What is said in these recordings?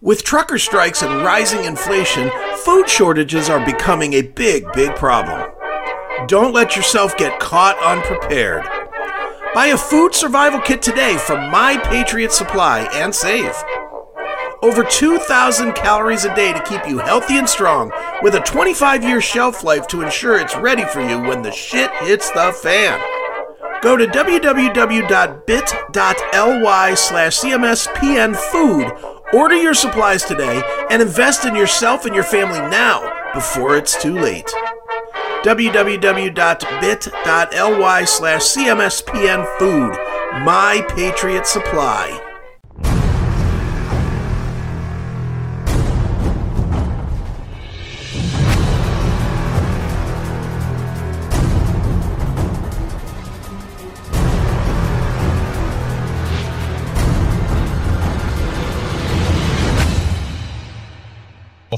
With trucker strikes and rising inflation, food shortages are becoming a big, big problem. Don't let yourself get caught unprepared. Buy a food survival kit today from My Patriot Supply and save. Over 2,000 calories a day to keep you healthy and strong, with a 25 year shelf life to ensure it's ready for you when the shit hits the fan. Go to www.bit.ly slash cmspnfood, order your supplies today, and invest in yourself and your family now before it's too late. www.bit.ly slash cmspnfood, my patriot supply.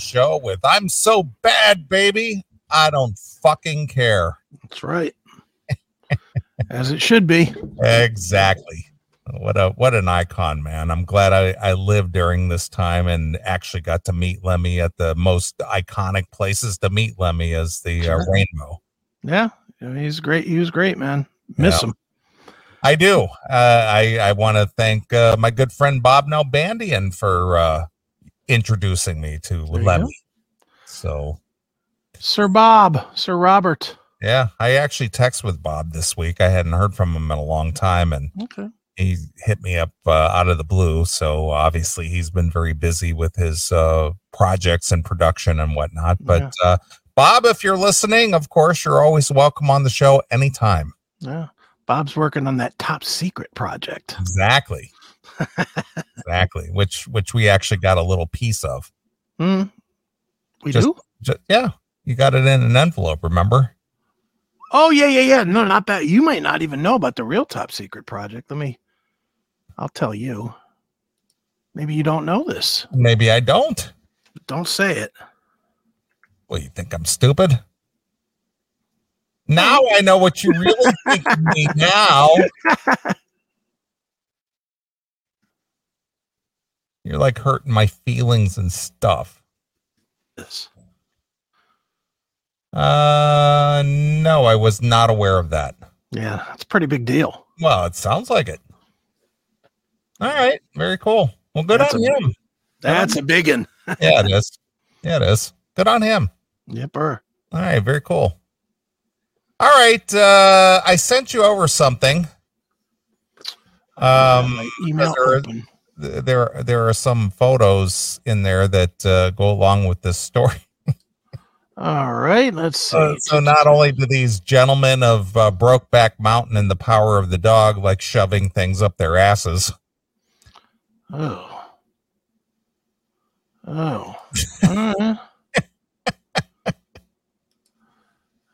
Show with I'm so bad, baby. I don't fucking care. That's right. As it should be. Exactly. What a what an icon, man. I'm glad I, I lived during this time and actually got to meet Lemmy at the most iconic places to meet Lemmy as the uh, rainbow. Yeah, he's great. He was great, man. Miss yeah. him. I do. Uh, I I want to thank uh, my good friend Bob Nalbandian for uh, introducing me to Lemmy. So, Sir Bob, Sir Robert. Yeah, I actually text with Bob this week. I hadn't heard from him in a long time, and okay. he hit me up uh, out of the blue. So obviously, he's been very busy with his uh, projects and production and whatnot. But yeah. uh, Bob, if you're listening, of course, you're always welcome on the show anytime. Yeah, Bob's working on that top secret project. Exactly exactly. Which which we actually got a little piece of. Mm, we just, do. Just, yeah, you got it in an envelope. Remember? Oh yeah, yeah, yeah. No, not that. You might not even know about the real top secret project. Let me. I'll tell you. Maybe you don't know this. Maybe I don't. Don't say it. Well, you think I'm stupid? Now I know what you really think of me now. You're like hurting my feelings and stuff. Yes. Uh, no, I was not aware of that. Yeah, that's a pretty big deal. Well, it sounds like it. All right, very cool. Well, good that's on a, him. That's a big one. yeah, it is. Yeah, it is. Good on him. Yep. All right, very cool. All right, uh, I sent you over something. Um, email open there there are some photos in there that uh, go along with this story. All right, let's see. Uh, so not only do these gentlemen of uh, Brokeback Mountain and the Power of the Dog like shoving things up their asses. Oh. Oh. uh,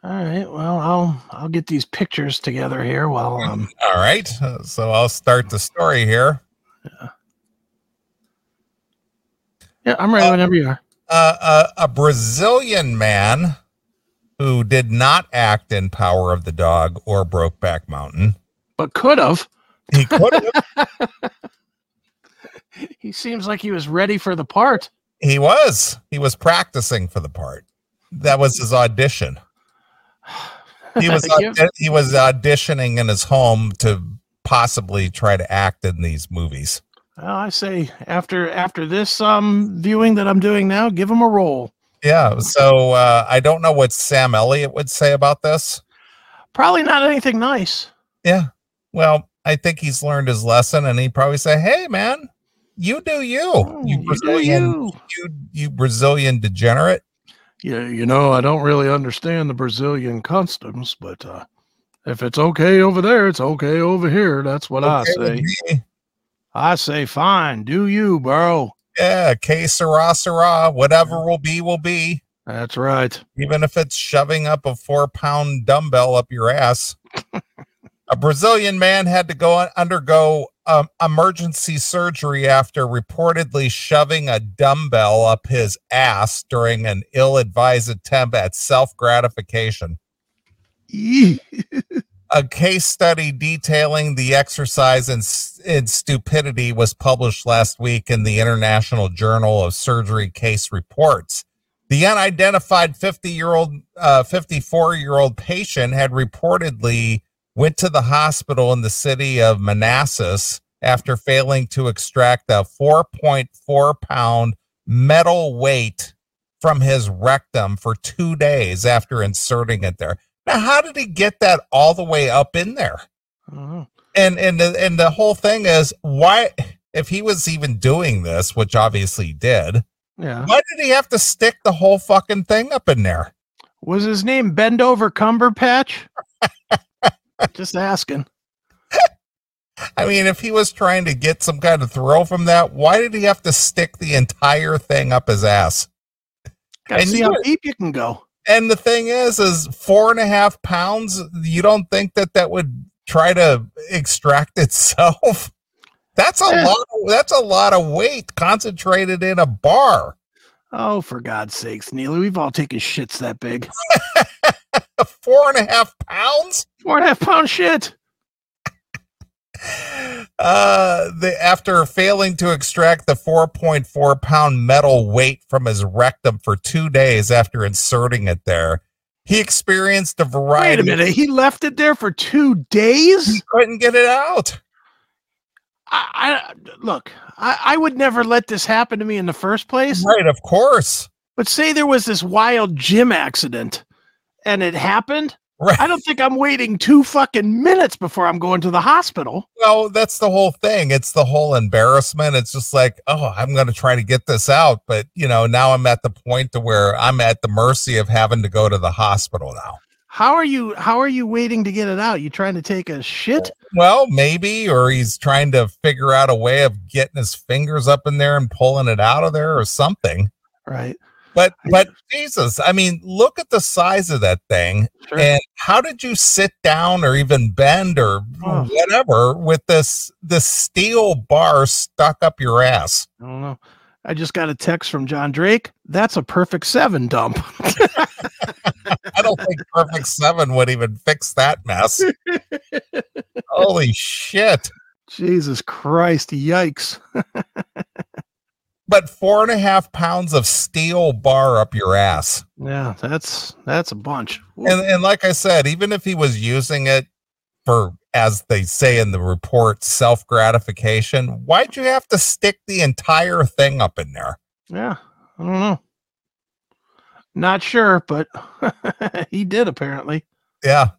all right. Well, I'll I'll get these pictures together here while um. All right. So I'll start the story here. Yeah. Yeah, I'm ready uh, whenever you are. Uh, uh, a Brazilian man who did not act in Power of the Dog or Brokeback Mountain, but could have. He could have. he seems like he was ready for the part. He was. He was practicing for the part. That was his audition. He was he was auditioning in his home to possibly try to act in these movies. Well, I say after after this um viewing that I'm doing now, give him a roll. Yeah. So uh, I don't know what Sam Elliott would say about this. Probably not anything nice. Yeah. Well, I think he's learned his lesson, and he'd probably say, "Hey, man, you do you, oh, you, Brazilian, you. you, you Brazilian degenerate." Yeah, you know, I don't really understand the Brazilian customs, but uh, if it's okay over there, it's okay over here. That's what okay I say. I say, fine, do you, bro? Yeah, Que sera sera, whatever will be, will be. That's right. Even if it's shoving up a four pound dumbbell up your ass. a Brazilian man had to go undergo um, emergency surgery after reportedly shoving a dumbbell up his ass during an ill advised attempt at self gratification. a case study detailing the exercise in, in stupidity was published last week in the International Journal of Surgery Case Reports. The unidentified 50 year old, uh, 54 year old patient had reportedly went to the hospital in the city of Manassas after failing to extract a 4.4 pound metal weight from his rectum for two days after inserting it there. Now, how did he get that all the way up in there? Mm-hmm. And and the, and the whole thing is why if he was even doing this, which obviously he did, yeah. Why did he have to stick the whole fucking thing up in there? Was his name Bend Over Cumberpatch? Just asking. I mean, if he was trying to get some kind of throw from that, why did he have to stick the entire thing up his ass? Gotta and see how deep you can go. And the thing is, is four and a half pounds. You don't think that that would try to extract itself? That's a yeah. lot. Of, that's a lot of weight concentrated in a bar. Oh, for God's sakes, Neeley, we've all taken shits that big. Four and a half pounds. Four and a half pound shit. Uh, the after failing to extract the 4.4 pound metal weight from his rectum for two days after inserting it there, he experienced a variety. Wait a minute, he left it there for two days. He couldn't get it out. I, I look, I, I would never let this happen to me in the first place. Right, of course. But say there was this wild gym accident and it happened. Right. I don't think I'm waiting two fucking minutes before I'm going to the hospital. Well, that's the whole thing. It's the whole embarrassment. It's just like, oh, I'm going to try to get this out, but you know, now I'm at the point to where I'm at the mercy of having to go to the hospital now. How are you how are you waiting to get it out? You trying to take a shit? Well, maybe or he's trying to figure out a way of getting his fingers up in there and pulling it out of there or something. Right. But but Jesus, I mean, look at the size of that thing. Sure. And how did you sit down or even bend or oh. whatever with this this steel bar stuck up your ass? I don't know. I just got a text from John Drake. That's a perfect seven dump. I don't think perfect seven would even fix that mess. Holy shit. Jesus Christ. Yikes. but four and a half pounds of steel bar up your ass. Yeah, that's that's a bunch. And, and like I said, even if he was using it for as they say in the report, self gratification. Why'd you have to stick the entire thing up in there? Yeah, I don't know. Not sure, but he did apparently. Yeah.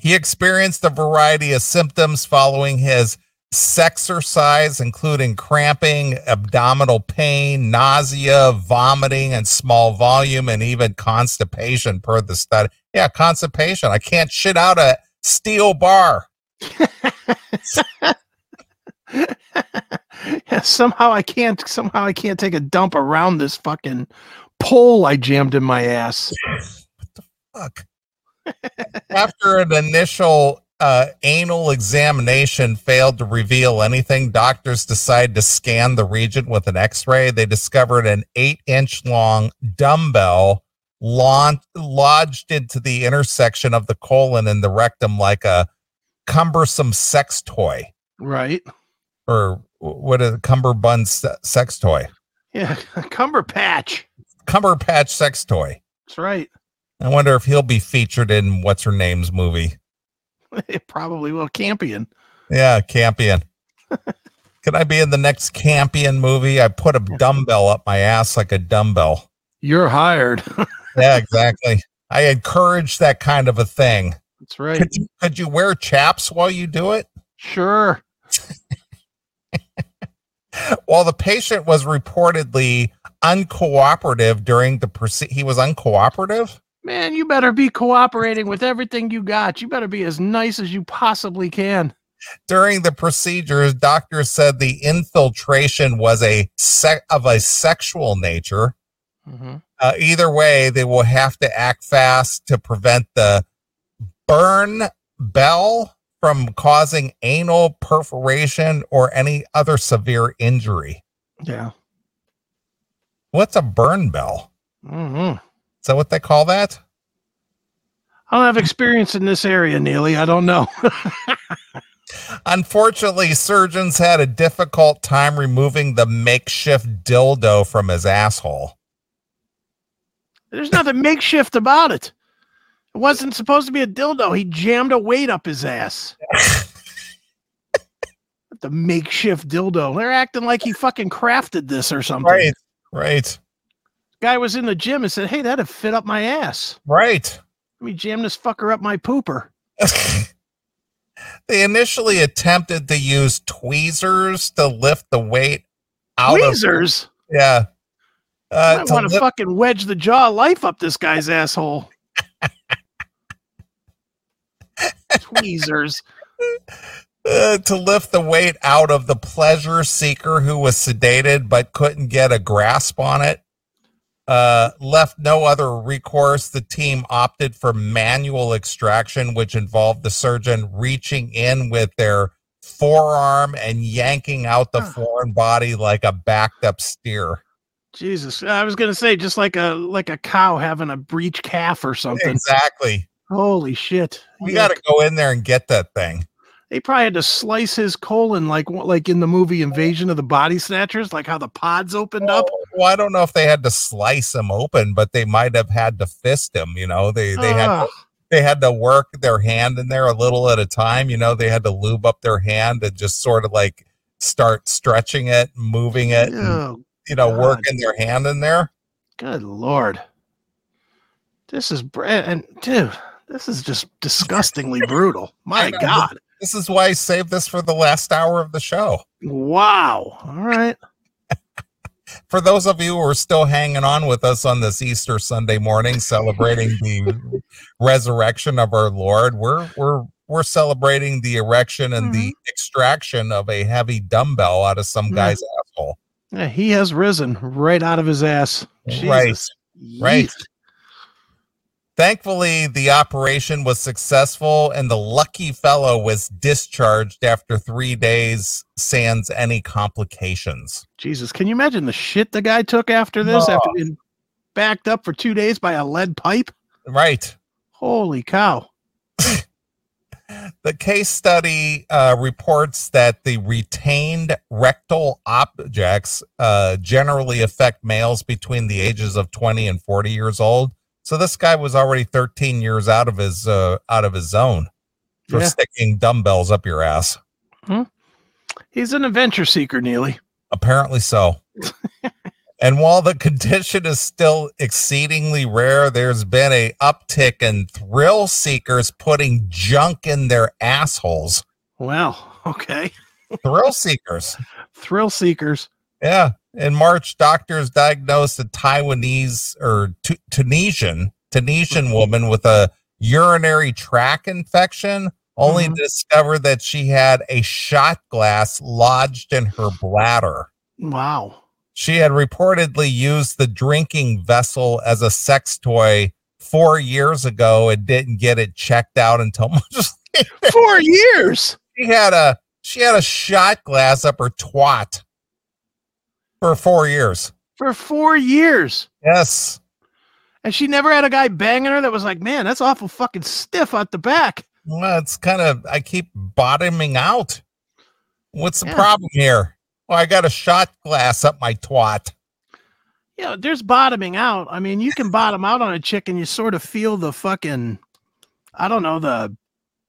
He experienced a variety of symptoms following his sexercise, including cramping, abdominal pain, nausea, vomiting, and small volume, and even constipation, per the study. Yeah, constipation. I can't shit out a steel bar. yeah, somehow I can't somehow I can't take a dump around this fucking pole I jammed in my ass. what the fuck? After an initial uh, anal examination failed to reveal anything, doctors decided to scan the region with an x-ray. They discovered an eight inch long dumbbell lodged into the intersection of the colon and the rectum like a cumbersome sex toy. Right. Or what a cummerbund sex toy. Yeah, cumber patch. Cumber patch sex toy. That's right. I wonder if he'll be featured in what's her name's movie. It probably will. Campion. Yeah, Campion. Can I be in the next Campion movie? I put a dumbbell up my ass like a dumbbell. You're hired. yeah, exactly. I encourage that kind of a thing. That's right. Could you, could you wear chaps while you do it? Sure. while the patient was reportedly uncooperative during the proce- he was uncooperative man you better be cooperating with everything you got you better be as nice as you possibly can during the procedures doctors said the infiltration was a sec- of a sexual nature mm-hmm. uh, either way they will have to act fast to prevent the burn bell from causing anal perforation or any other severe injury. Yeah. What's a burn bell? Mm-hmm. Is that what they call that? I don't have experience in this area, Neeley. I don't know. Unfortunately, surgeons had a difficult time removing the makeshift dildo from his asshole. There's nothing makeshift about it. It wasn't supposed to be a dildo. He jammed a weight up his ass. the makeshift dildo. They're acting like he fucking crafted this or something. Right. Right. Guy was in the gym and said, Hey, that'd fit up my ass. Right. Let me jam this fucker up my pooper. they initially attempted to use tweezers to lift the weight out tweezers? of yeah uh, I want to fucking wedge the jaw life up this guy's asshole tweezers uh, to lift the weight out of the pleasure seeker who was sedated but couldn't get a grasp on it uh, left no other recourse. The team opted for manual extraction, which involved the surgeon reaching in with their forearm and yanking out the foreign body like a backed up steer. Jesus, I was gonna say just like a like a cow having a breech calf or something. Exactly. Holy shit! We got to go in there and get that thing they probably had to slice his colon like like in the movie Invasion of the Body Snatchers, like how the pods opened up. Well, I don't know if they had to slice him open, but they might have had to fist him. You know, they they uh. had to, they had to work their hand in there a little at a time. You know, they had to lube up their hand and just sort of like start stretching it, moving it, oh, and, you know, God. working their hand in there. Good lord, this is and dude, this is just disgustingly brutal. My God. This is why I saved this for the last hour of the show. Wow. All right. For those of you who are still hanging on with us on this Easter Sunday morning, celebrating the resurrection of our Lord, we're we're we're celebrating the erection and mm-hmm. the extraction of a heavy dumbbell out of some guy's yeah. asshole. Yeah, he has risen right out of his ass. Jesus. Right. Right. Thankfully, the operation was successful and the lucky fellow was discharged after three days, sans any complications. Jesus, can you imagine the shit the guy took after this? After being backed up for two days by a lead pipe? Right. Holy cow. the case study uh, reports that the retained rectal objects uh, generally affect males between the ages of 20 and 40 years old so this guy was already 13 years out of his uh, out of his zone for yeah. sticking dumbbells up your ass. Hmm. He's an adventure seeker, Neeley. Apparently so. and while the condition is still exceedingly rare, there's been a uptick in thrill seekers putting junk in their assholes. Well, okay. thrill seekers. Thrill seekers. Yeah. In March, doctors diagnosed a Taiwanese or t- Tunisian Tunisian woman with a urinary tract infection, only mm-hmm. to discover that she had a shot glass lodged in her bladder. Wow. She had reportedly used the drinking vessel as a sex toy four years ago and didn't get it checked out until much later. Four years. She had a she had a shot glass up her twat. For four years. For four years. Yes. And she never had a guy banging her that was like, man, that's awful fucking stiff at the back. Well, it's kind of, I keep bottoming out. What's the yeah. problem here? Well, I got a shot glass up my twat. Yeah, there's bottoming out. I mean, you can bottom out on a chick and you sort of feel the fucking, I don't know, the,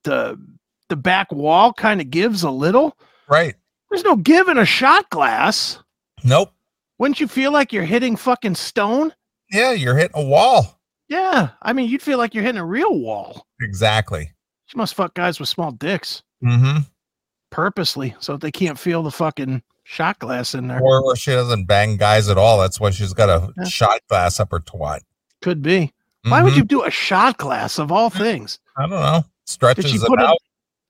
the, the back wall kind of gives a little. Right. There's no give in a shot glass. Nope. Wouldn't you feel like you're hitting fucking stone? Yeah, you're hitting a wall. Yeah. I mean, you'd feel like you're hitting a real wall. Exactly. She must fuck guys with small dicks. Mm-hmm. Purposely, so they can't feel the fucking shot glass in there. Or, or she doesn't bang guys at all. That's why she's got a yeah. shot glass up her twat. Could be. Mm-hmm. Why would mm-hmm. you do a shot glass of all things? I don't know. Stretches did she put it out.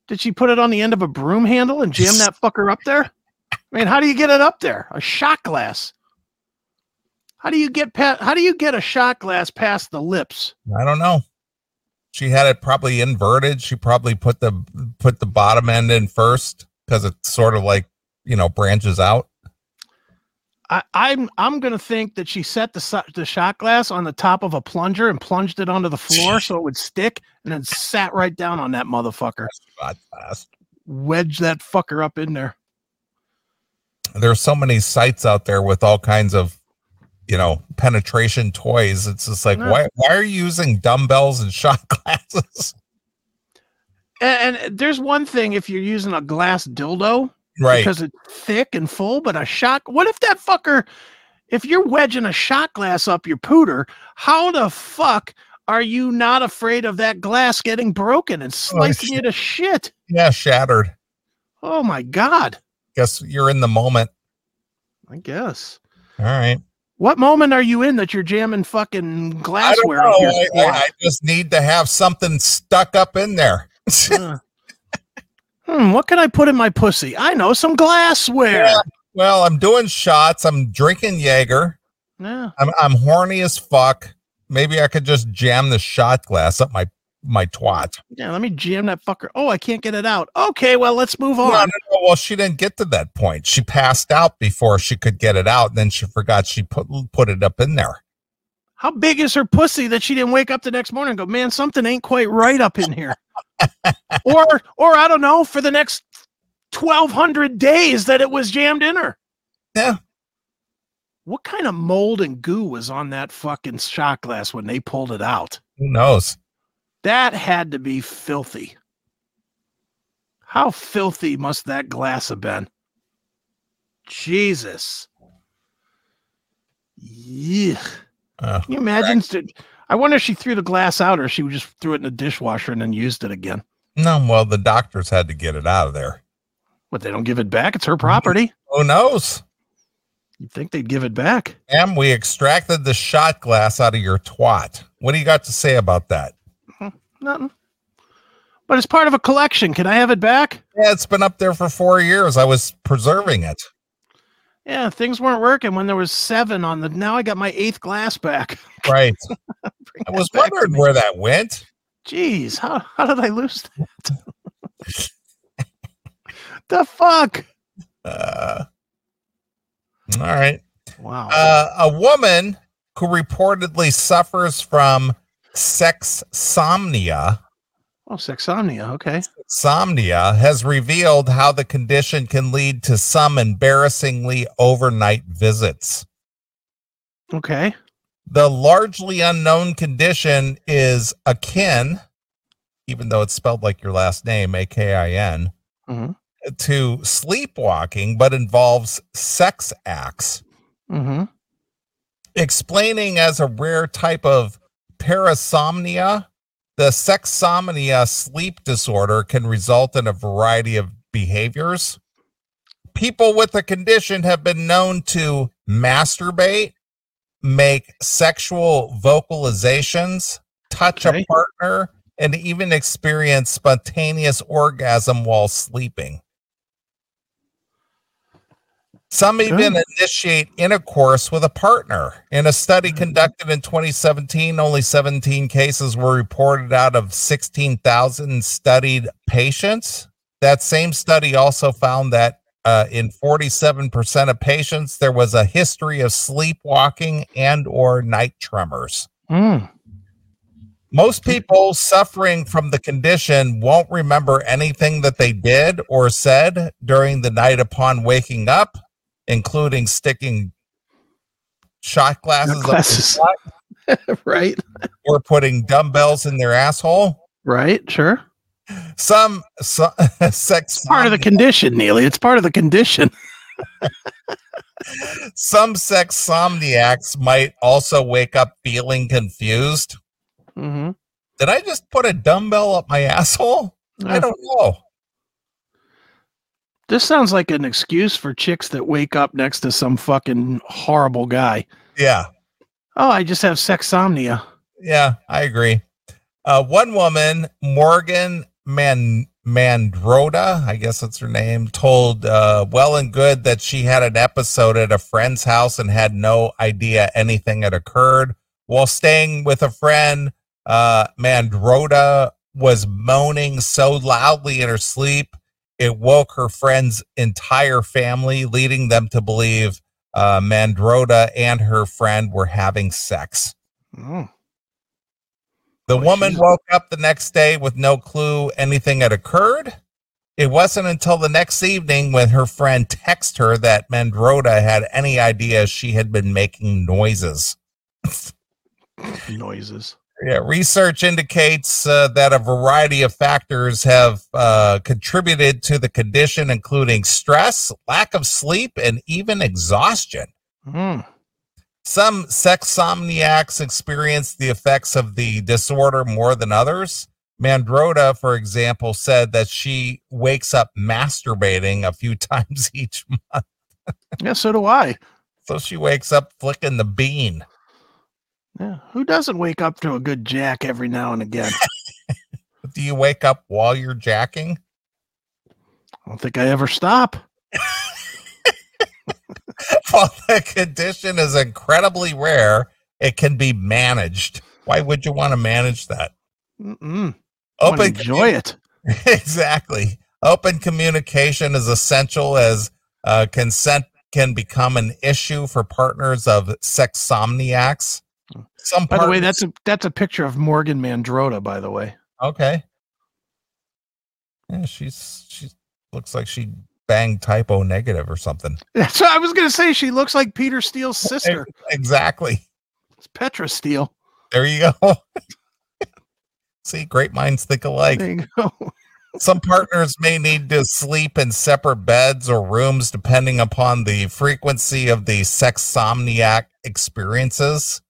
Did she put it on the end of a broom handle and jam that fucker up there? I mean, how do you get it up there? A shot glass. How do you get past, how do you get a shot glass past the lips? I don't know. She had it probably inverted. She probably put the put the bottom end in first because it's sort of like, you know, branches out. I, I'm I'm gonna think that she set the the shot glass on the top of a plunger and plunged it onto the floor so it would stick, and then sat right down on that motherfucker. Wedge that fucker up in there. There's so many sites out there with all kinds of, you know, penetration toys. It's just like, no. why why are you using dumbbells and shot glasses? And, and there's one thing if you're using a glass dildo, right? Because it's thick and full, but a shot. What if that fucker? If you're wedging a shot glass up your pooter, how the fuck are you not afraid of that glass getting broken and oh, slicing oh, you to shit? Yeah, shattered. Oh my god. Guess you're in the moment. I guess. All right. What moment are you in that you're jamming fucking glassware? I, I, I, I just need to have something stuck up in there. uh, hmm, what can I put in my pussy? I know some glassware. Yeah, well, I'm doing shots. I'm drinking Jaeger. Yeah. I'm I'm horny as fuck. Maybe I could just jam the shot glass up my my twat. Yeah, let me jam that fucker. Oh, I can't get it out. Okay, well, let's move on. No, no, no. Well, she didn't get to that point. She passed out before she could get it out. And then she forgot she put put it up in there. How big is her pussy that she didn't wake up the next morning and go, man, something ain't quite right up in here? or or I don't know, for the next twelve hundred days that it was jammed in her. Yeah. What kind of mold and goo was on that fucking shot glass when they pulled it out? Who knows? That had to be filthy. How filthy must that glass have been? Jesus. Yeah. Uh, Can you imagine? Right. I wonder if she threw the glass out or she just threw it in the dishwasher and then used it again. No, well, the doctors had to get it out of there. But they don't give it back. It's her property. Who knows? You'd think they'd give it back. And we extracted the shot glass out of your twat. What do you got to say about that? Nothing. But it's part of a collection. Can I have it back? Yeah, it's been up there for four years. I was preserving it. Yeah, things weren't working when there was seven on the. Now I got my eighth glass back. Right. I was wondering where that went. Jeez, how how did I lose that? the fuck. Uh, all right. Wow. Uh, a woman who reportedly suffers from sexsomnia. Oh, sexsomnia. Okay. Sexsomnia has revealed how the condition can lead to some embarrassingly overnight visits. Okay. The largely unknown condition is akin, even though it's spelled like your last name, A K I N, mm-hmm. to sleepwalking, but involves sex acts. Mm-hmm. Explaining as a rare type of parasomnia, the sexsomnia sleep disorder can result in a variety of behaviors. People with the condition have been known to masturbate, make sexual vocalizations, touch okay. a partner, and even experience spontaneous orgasm while sleeping. Some even initiate intercourse with a partner. In a study mm-hmm. conducted in 2017, only 17 cases were reported out of 16,000 studied patients. That same study also found that uh, in 47% of patients there was a history of sleepwalking and or night tremors. Mm. Most people suffering from the condition won't remember anything that they did or said during the night upon waking up including sticking shot glasses, glasses. right. or putting dumbbells in their asshole. Right sure. Some, some sex part of the condition Neeley. It's part of the condition. Some sex somniacs might also wake up feeling confused. Mm-hmm. did i just put a dumbbell up my asshole? I don't know this sounds like an excuse for chicks that wake up next to some fucking horrible guy. Yeah. Oh, I just have sexsomnia. Yeah, I agree. Uh, one woman, Morgan Man Mandroda, I guess that's her name, told uh, Well and Good that she had an episode at a friend's house and had no idea anything had occurred. While staying with a friend, uh, Mandroda was moaning so loudly in her sleep it woke her friend's entire family, leading them to believe uh, Mandrota and her friend were having sex. Oh. The Oh, woman she's- woke up the next day with no clue anything had occurred. It wasn't until the next evening when her friend texted her that Mandrota had any idea she had been making noises. Noises. Yeah, research indicates uh, that a variety of factors have uh, contributed to the condition, including stress, lack of sleep, and even exhaustion. Mm. Some sexsomniacs experience the effects of the disorder more than others. Mandrota, for example, said that she wakes up masturbating a few times each month. Yeah, so do I. So she wakes up flicking the bean. Yeah. Who doesn't wake up to a good jack every now and again? Do you wake up while you're jacking? I don't think I ever stop. While the condition is incredibly rare, it can be managed. Why would you want to manage that? Mm-mm. Open enjoy it. exactly. Open communication is essential as uh, consent can become an issue for partners of sexsomniacs. Some By the way, that's a that's a picture of Morgan Mandrota. By the way, okay. Yeah, she's she looks like she banged Type O Negative or something. what I was gonna say. She looks like Peter Steele's sister. Exactly. It's Petra Steele. There you go. See, great minds think alike. There you go. Some partners may need to sleep in separate beds or rooms depending upon the frequency of the sexsomniac experiences.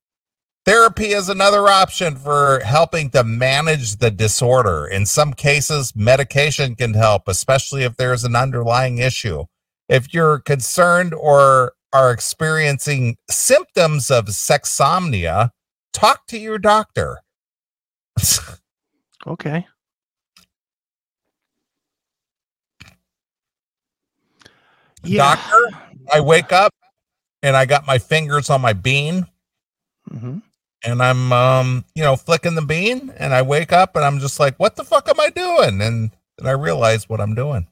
Therapy is another option for helping to manage the disorder. In some cases, medication can help, especially if there's an underlying issue. If you're concerned or are experiencing symptoms of sexsomnia, talk to your doctor. Okay. Doctor? I wake up and I got my fingers on my bean Mhm. And I'm um, you know, flicking the bean and I wake up and I'm just like, what the fuck am I doing? And then I realize what I'm doing.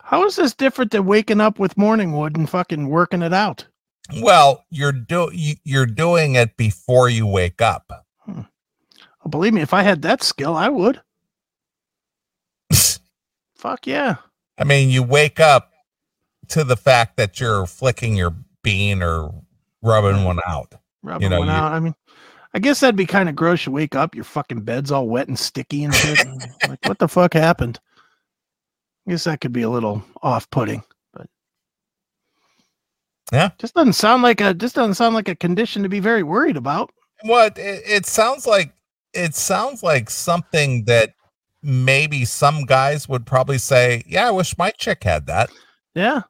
How is this different than waking up with morning wood and fucking working it out? Well, you're do you, you're doing it before you wake up. Oh, believe me, if I had that skill, I would. Fuck yeah. I mean, you wake up to the fact that you're flicking your bean or rubbing one out. Rubbing know, one you- out. I mean, I guess that'd be kind of gross. You wake up, your fucking bed's all wet and sticky and shit. like, what the fuck happened? I guess that could be a little off-putting, but Yeah. just doesn't sound like a just doesn't sound like a condition to be very worried about. What it, it sounds like it sounds like something that maybe some guys would probably say, "Yeah, I wish my chick had that." Yeah,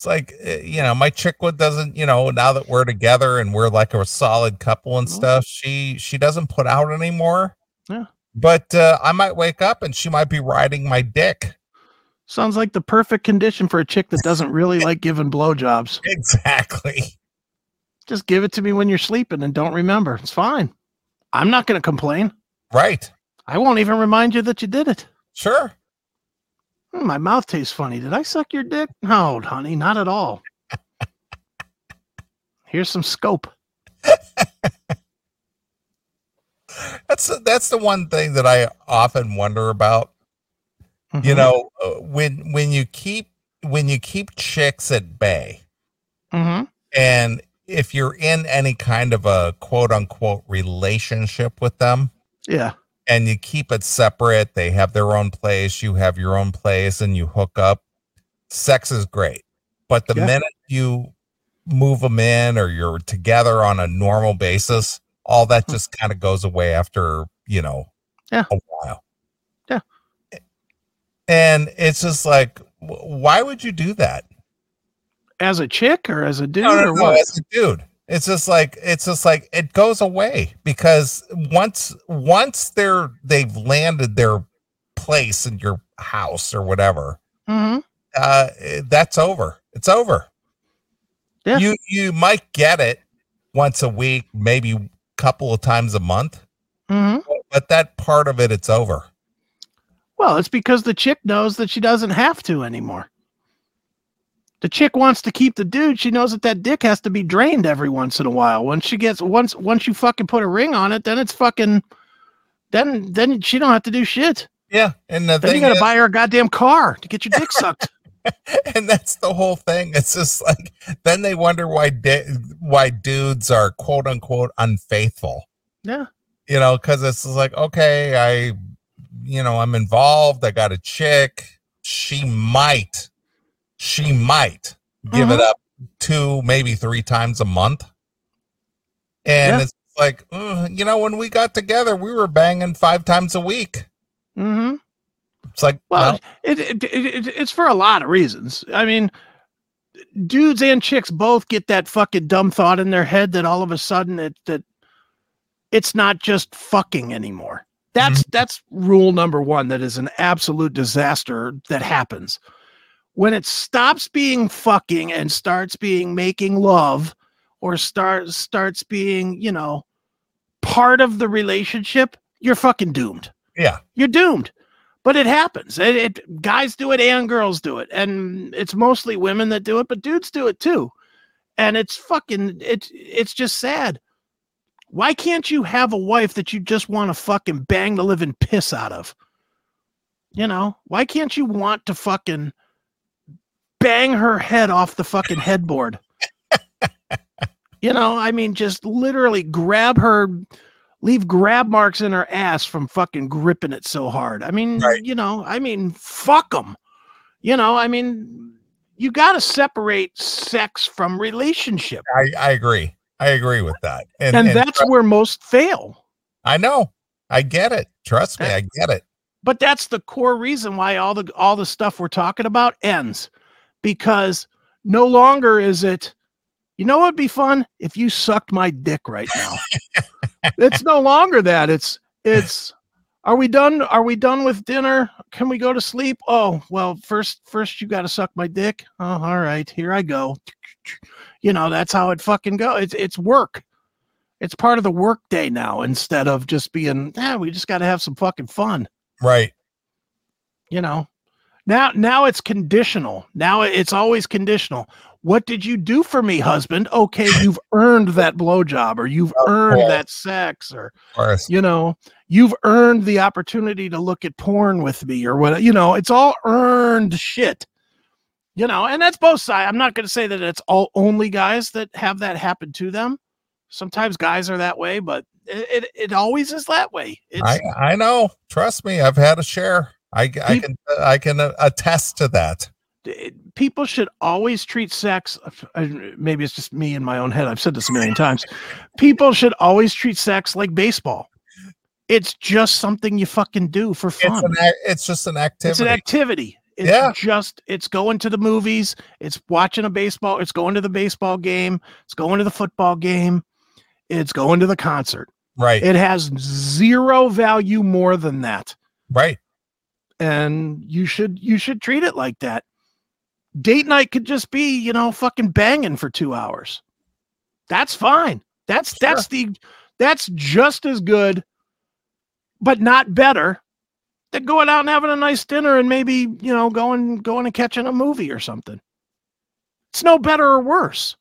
It's like eh, you know, my chick would doesn't, you know, now that we're together and we're like a solid couple and Mhm. stuff, she she doesn't put out anymore. Yeah. But uh, I might wake up and she might be riding my dick. sounds like the perfect condition for a chick that doesn't really like giving blowjobs. Exactly. Just give it to me when you're sleeping and don't remember. It's fine. I'm not going to complain. Right. I won't even remind you that you did it. Sure. Hmm, my mouth tastes funny. Did I suck your dick? No, honey, not at all. Here's some scope. That's that's the one thing that I often wonder about. you Mhm. know uh, when when you keep when you keep chicks at bay Mhm. and if you're in any kind of a quote unquote relationship with them Yeah. And you keep it separate they have their own place you have your own place and you hook up sex is great but the Yeah. minute you move them in or you're together on a normal basis all that Hmm. just kind of goes away after you know Yeah. a while Yeah. and it's just like why would you do that As a chick or as a dude no, no, or no, what? as a dude it's just like it's just like it goes away because once once they're they've landed their place in your house or whatever hmm uh that's over. It's over. Yeah. you you might get it once a week maybe a couple of times a month. Hmm but that part of it it's over. Well, it's because the chick knows that she doesn't have to anymore. The chick wants to keep the dude. She knows that that dick has to be drained every once in a while. Once she gets once once you fucking put a ring on it, then it's fucking. Then then she don't have to do shit. Yeah, and the then you got to is- buy her a goddamn car to get your dick sucked. and that's the whole thing. It's just like then they wonder why di- why dudes are quote unquote unfaithful. Yeah. You know, because it's like okay, I, you know, I'm involved. I got a chick. She might, she might give it Mhm. up two, maybe three times a month. And Yeah. it's like, you know, when we got together, we were banging five times a week. Mm-hmm. It's like, Well, well, it, it, it, it it's for a lot of reasons. I mean, dudes and chicks both get that fucking dumb thought in their head that all of a sudden it that it's not just fucking anymore. That's that's rule number one. That is an absolute disaster that happens when it stops being fucking and starts being making love, or starts starts being you know part of the relationship. You're fucking doomed yeah, you're doomed. But it happens. It, it guys do it and girls do it, and it's mostly women that do it, but dudes do it too. And it's fucking it's it's just sad. Why can't you have a wife that you just want to fucking bang the living piss out of? You know, why can't you want to fucking bang her head off the fucking headboard? you know, I mean, just literally grab her, leave grab marks in her ass from fucking gripping it so hard. I mean, Right. you know, I mean, fuck them. You know, I mean, you got to separate sex from relationship, I, I agree. I agree with that. And, and and that's where most fail. I know. I get it. Trust me, eh. I get it. but that's the core reason why all the all the stuff we're talking about ends because no longer is it you know what'd be fun? If you sucked my dick right now. It's no longer that. It's it's are we done? Are we done with dinner? Can we go to sleep? Oh well first first you got to suck my dick. Oh all right here i go. You know that's how it fucking go. It's it's work. It's part of the work day now instead of just being yeah we just got to have some fucking fun. Right. you know now now it's conditional. Now it's always conditional. What did you do for me husband? Okay you've earned that blowjob or you've earned that sex or you know you've earned the opportunity to look at porn with me or what you know it's all earned shit. You know and that's both sides i'm not going to say that it's all only guys that have that happen to them. Sometimes guys are that way but it, it, it always is that way. It's, I I know. Trust me, I've had a share. I, I can I can uh, attest to that. people should always treat sex uh, maybe it's just me in my own head i've said this a million times people should always treat sex like baseball it's just something you fucking do for It's fun an it's just an activity. it's an activity it's Yeah. just it's going to the movies it's watching a baseball it's going to the baseball game it's going to the football game it's going to the concert right. it has zero value more than that right. And you should you should treat it like that. Date night could just be, you know, fucking banging for 2 hours. That's fine. That's that's the that's just as good but not better than going out and having a nice dinner and maybe, you know, going going and catching a movie or something. It's no better or worse.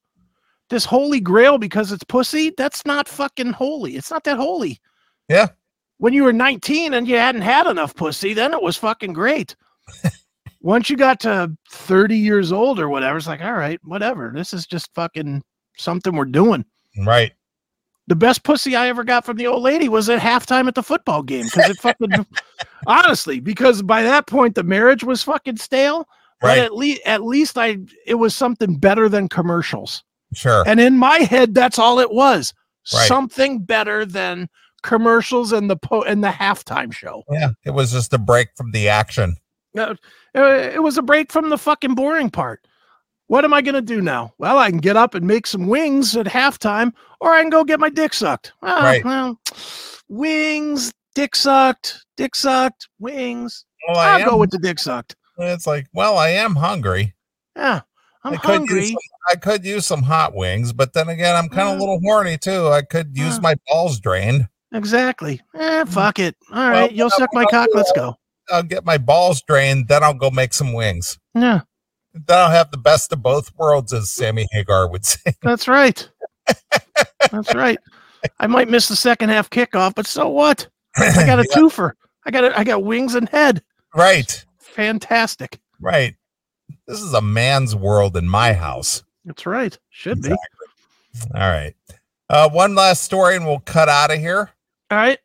This holy grail because it's pussy, that's not fucking holy. It's not that holy Yeah. When you were 19 and you hadn't had enough pussy, then it was fucking great. Once you got to 30 years old or whatever, it's like, all right, whatever. This is just fucking something we're doing. Right. The best pussy I ever got from the old lady was at halftime at the football game because it fucking honestly, because by that point the marriage was fucking stale. But Right. at least at least I it was something better than commercials. Sure. And in my head, that's all it was. Right. Something better than commercials and the po and the halftime show. Yeah. It was just a break from the action. Uh, it was a break from the fucking boring part. What am I going to do now? Well, I can get up and make some wings at halftime, or I can go get my dick sucked. Well, Right. well, wings, dick sucked, dick sucked, wings. Well, I I'll am, go with the dick sucked. it's like, well, I am hungry. Yeah, I'm I hungry. some, I could use some hot wings, but then again, I'm kind of a little horny too. I could use uh. my balls drained. Exactly. Eh, fuck it. All Well, right, you'll suck my well, cock. Let's go. I'll get my balls drained, then I'll go make some wings. Yeah. Then I'll have the best of both worlds, as Sammy Hagar would say. That's right. That's right. I might miss the second half kickoff, but so what? I got a yeah. twofer. I got a, I got wings and head. Right. Fantastic. Right. This is a man's world in my house. That's right. Should exactly. be. All right. Uh, one last story, and we'll cut out of here. All right.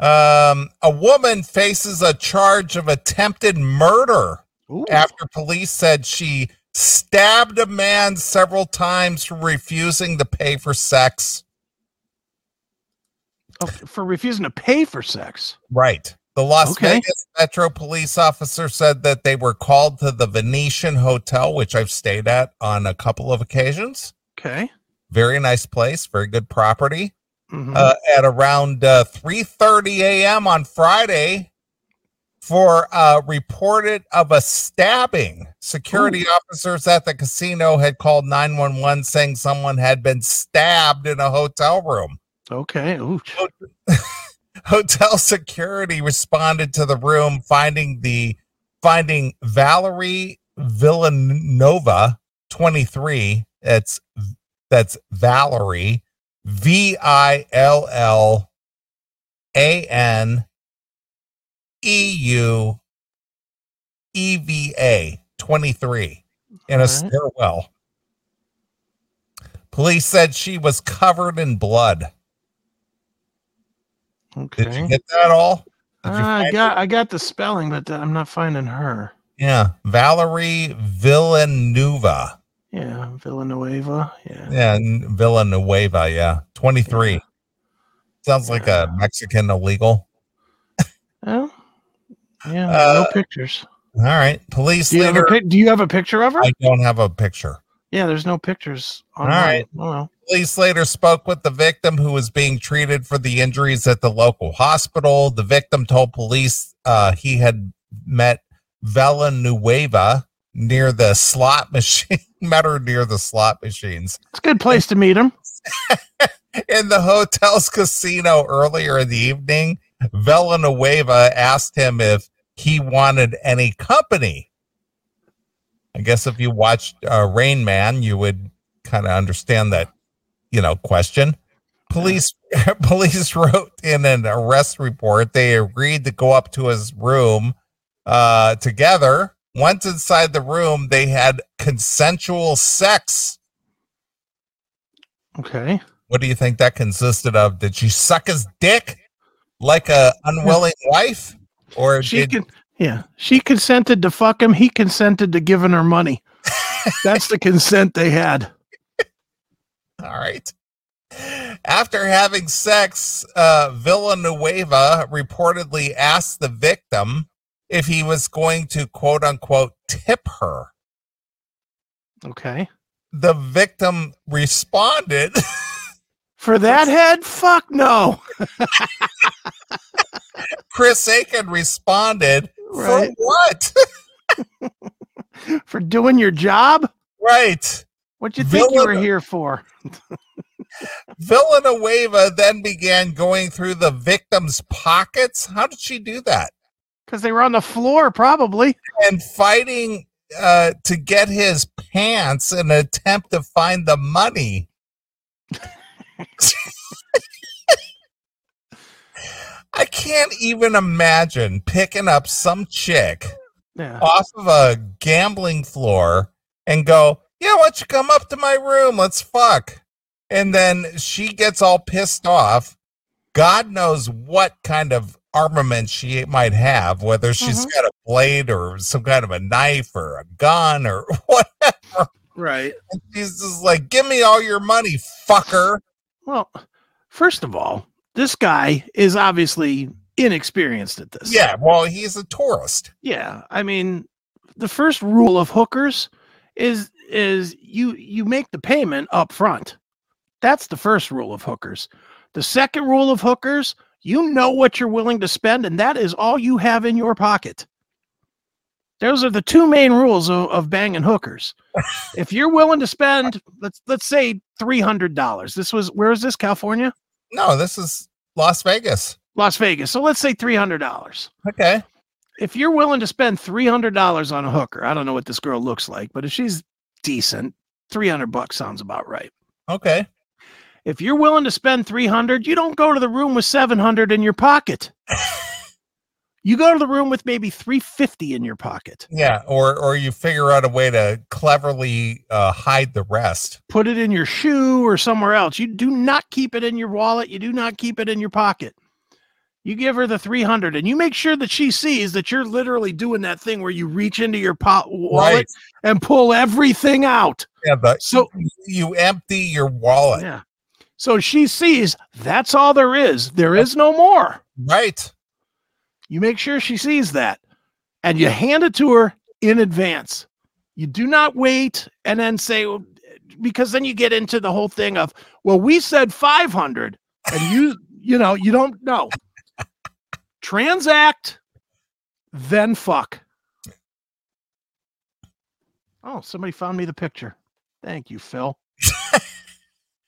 Um, a woman faces a charge of attempted murder Ooh. after police said she stabbed a man several times for refusing to pay for sex. Oh, for refusing to pay for sex. Right. The Las okay. Vegas Metro police officer said that they were called to the Venetian Hotel, which I've stayed at on a couple of occasions. Okay. Very nice place, very good property. Mm-hmm. Uh, at around uh, 3:30 a.m. on Friday, for uh, reported of a stabbing. Security Ooh. officers at the casino had called 911 saying someone had been stabbed in a hotel room. Okay. Hotel security responded to the room finding the finding Valerie Villanova 23 that's that's Valerie V I L L A N E U E V A 23 in a right. stairwell. Police said she was covered in blood. Okay. Did you get that all? Uh, I got it? I got the spelling, but I'm not finding her. Yeah, Valerie Villanueva. Yeah, Villanueva. Yeah. Yeah, Villanueva. Yeah, 23. Yeah. Sounds like a Mexican illegal. Well, yeah, uh, no pictures. All right. Police do you, later, a, do you have a picture of her? I don't have a picture. Yeah, there's no pictures. All right. Oh, Police later spoke with the victim who was being treated for the injuries at the local hospital. The victim told police uh, he had met Villanueva near the slot machine, met her near the slot machines. It's a good place to meet him. in the hotel's casino earlier in the evening, Villanueva asked him if he wanted any company. I guess if you watched uh, Rain Man, you would kind of understand that, you know, question. Police police wrote in an arrest report they agreed to go up to his room uh, together. Once inside the room, they had consensual sex. Okay. What do you think that consisted of? Did she suck his dick? like a unwilling wife, or she did... can, yeah, she consented to fuck him. He consented to giving her money. That's the consent they had. All right. After having sex, uh, Villanueva reportedly asked the victim if he was going to quote unquote tip her. Okay. The victim responded For that head? Fuck no. Chris Akin responded, right. For what? for doing your job? Right. What you think you were here for? Villanueva then began going through the victim's pockets. How did she do that? Because they were on the floor, probably. And fighting uh, to get his pants in an attempt to find the money. I can't even imagine picking up some chick yeah. off of a gambling floor and go, Yeah, why don't you come up to my room? Let's fuck. And then she gets all pissed off. God knows what kind of armament she might have, whether she's mm-hmm. got a blade or some kind of a knife or a gun or whatever. Right. And she's just like, Give me all your money, fucker. Well, first of all, this guy is obviously inexperienced at this. Yeah, well, he's a tourist. Yeah, I mean, the first rule of hookers is is you you make the payment up front. That's the first rule of hookers. The second rule of hookers, you know what you're willing to spend, and that is all you have in your pocket. Those are the two main rules of, of banging hookers. if you're willing to spend, let's let's say three hundred dollars. This was where is this? California? No, this is Las Vegas. Las Vegas. So let's say three hundred dollars. Okay. if you're willing to spend three hundred dollars on a hooker, I don't know what this girl looks like, but if she's decent, three hundred bucks sounds about right. Okay. If you're willing to spend three hundred, you don't go to the room with seven hundred in your pocket. you go to the room with maybe 350 in your pocket Yeah, or or you figure out a way to cleverly uh, hide the rest. put it in your shoe or somewhere else you do not keep it in your wallet you do not keep it in your pocket you give her the 300 and you make sure that she sees that you're literally doing that thing where you reach into your po- wallet Right. and pull everything out Yeah, but so you empty your wallet. yeah so she sees that's all there is there is no more Right. You make sure she sees that and you hand it to her in advance. You do not wait and then say, oh, because then you get into the whole thing of, well, we said 500 and you, you know, you don't know. Transact, then fuck. Oh, somebody found me the picture. Thank you, Phil.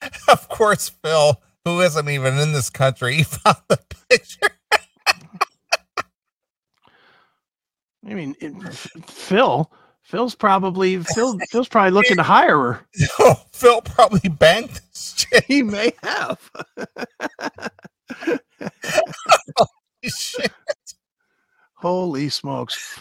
Of course, Phil, who isn't even in this country, he found the picture. I mean, it, Phil, Phil's probably Phil. Phil's probably looking to hire her. Oh, Phil probably banged this chick. He may have. Holy Shit. Holy smokes!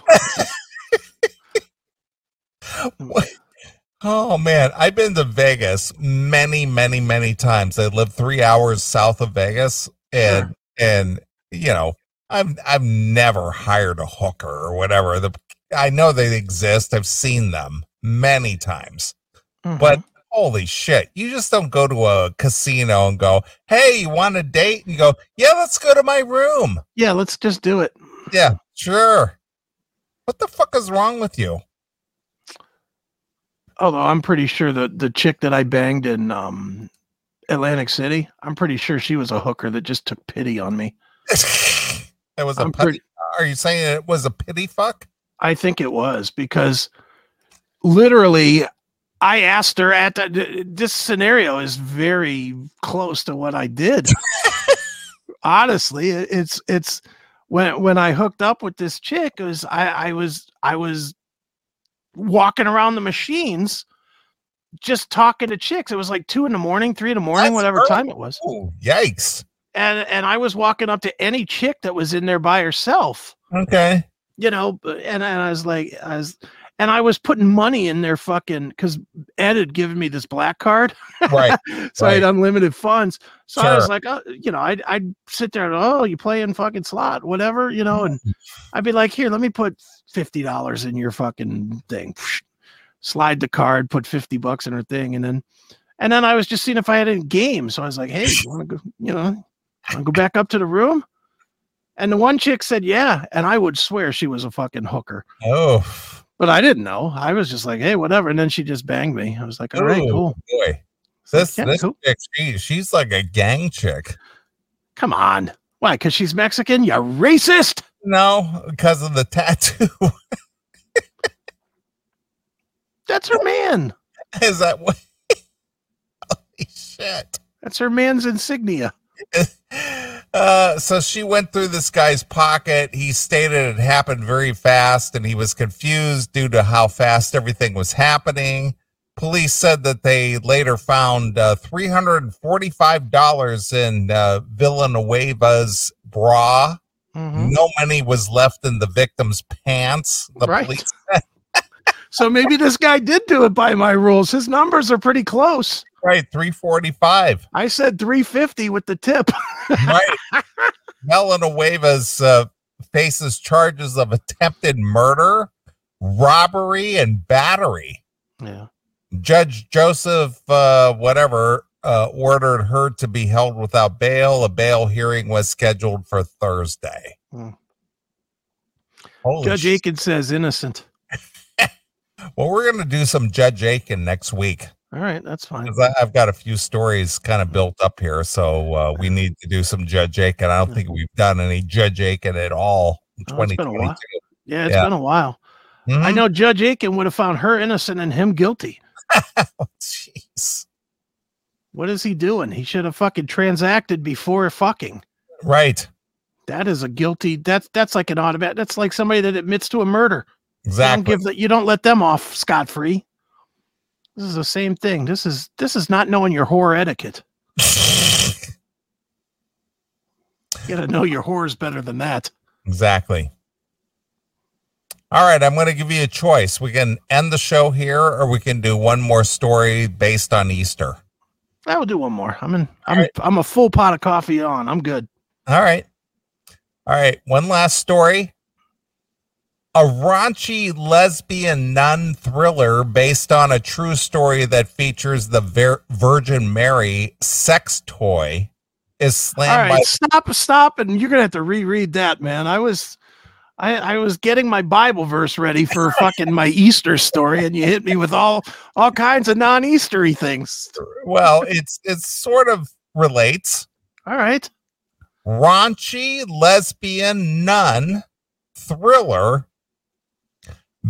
Oh man, I've been to Vegas many, many, many times. I live three hours south of Vegas, and and you know, I've I've never hired a hooker or whatever. The I know they exist. I've seen them many times, but mm-hmm. holy shit, you just don't go to a casino and go, "Hey, you want a date?" And you go, "Yeah, let's go to my room." yeah, let's just do it. Yeah, sure. What the fuck is wrong with you? Although I'm pretty sure that the chick that I banged in um, Atlantic City, I'm pretty sure she was a hooker that just took pity on me. it was a pity, pretty. are you saying it was a pity fuck? I think it was because literally I asked her at the, this scenario is very close to what I did. Honestly, it's it's when when I hooked up with this chick, it was I I was I was walking around the machines just talking to chicks. It was like two in the morning, three in the morning, That's whatever early. time it was. Oh, yikes. And and I was walking up to any chick that was in there by herself Okay. you know, and, and I was like, I was, and I was putting money in their fucking because Ed had given me this black card, Right. so I had unlimited funds. So I was like, oh, you know, I'd I'd sit there and oh, you playing fucking slot, whatever, you know, and I'd be like, here, let me put fifty dollars in your fucking thing, slide the card, put fifty bucks in her thing, and then, and then I was just seeing if I had any games. So I was like, hey, you want to go, you know, want go back up to the room? And the one chick said, yeah. And I would swear she was a fucking hooker, Oh, but I didn't know. I was just like, hey, whatever. And then she just banged me. I was like, all right, Ooh, cool. boy. This yeah, this cool. chick, she, she's like a gang chick. Come on. Why? Because she's Mexican? You're racist? No, because of the tattoo. That's her man. Is that what? Holy shit. That's her man's insignia. Uh, so she went through this guy's pocket. He stated it happened very fast and he was confused due to how fast everything was happening. Police said that they later found uh, $345 in uh, Villanueva's bra. Mhm. No money was left in the victim's pants. The Right. police So maybe this guy did do it by my rules. His numbers are pretty close. Right 345. I said 350 with the tip. Right. Villanueva's uh, faces charges of attempted murder, robbery, and battery. Yeah. Judge Joseph, uh, whatever, uh, ordered her to be held without bail. A bail hearing was scheduled for Thursday. Hmm. Judge sh- Akin says innocent. well, we're going to do some Judge Akin next week. All right, that's fine. I- I've got a few stories kind of built up here, so uh, we need to do some Judge Akin. I don't think we've done any Judge Akin at all in Oh, it's been a 2022. while. Yeah, it's Yeah. been a while. I Mhm. know Judge Akin would have found her innocent and him guilty. Oh, Jeez. What is he doing? He should have fucking transacted before fucking. Right. That is a guilty. That's that's like an automatic. That's like somebody that admits to a murder. Exactly. You don't give that. You don't let them off scot free. This is the same thing. This is this is not knowing your horror etiquette. You got to know your horrors better than that. Exactly. All right, I'm going to give you a choice. We can end the show here, or we can do one more story based on Easter. I will do one more. I'm in. I'm right. I'm a full pot of coffee on. I'm good. All right. All right. One last story. A raunchy lesbian nun thriller based on a true story that features the Vir- Virgin Mary sex toy is slammed. All right, by- stop, stop, and you're gonna have to reread that, man. I was, I, I was getting my Bible verse ready for fucking my Easter story, and you hit me with all all kinds of non-Eastery things. Well, it's it's sort of relates. All right. Raunchy lesbian nun thriller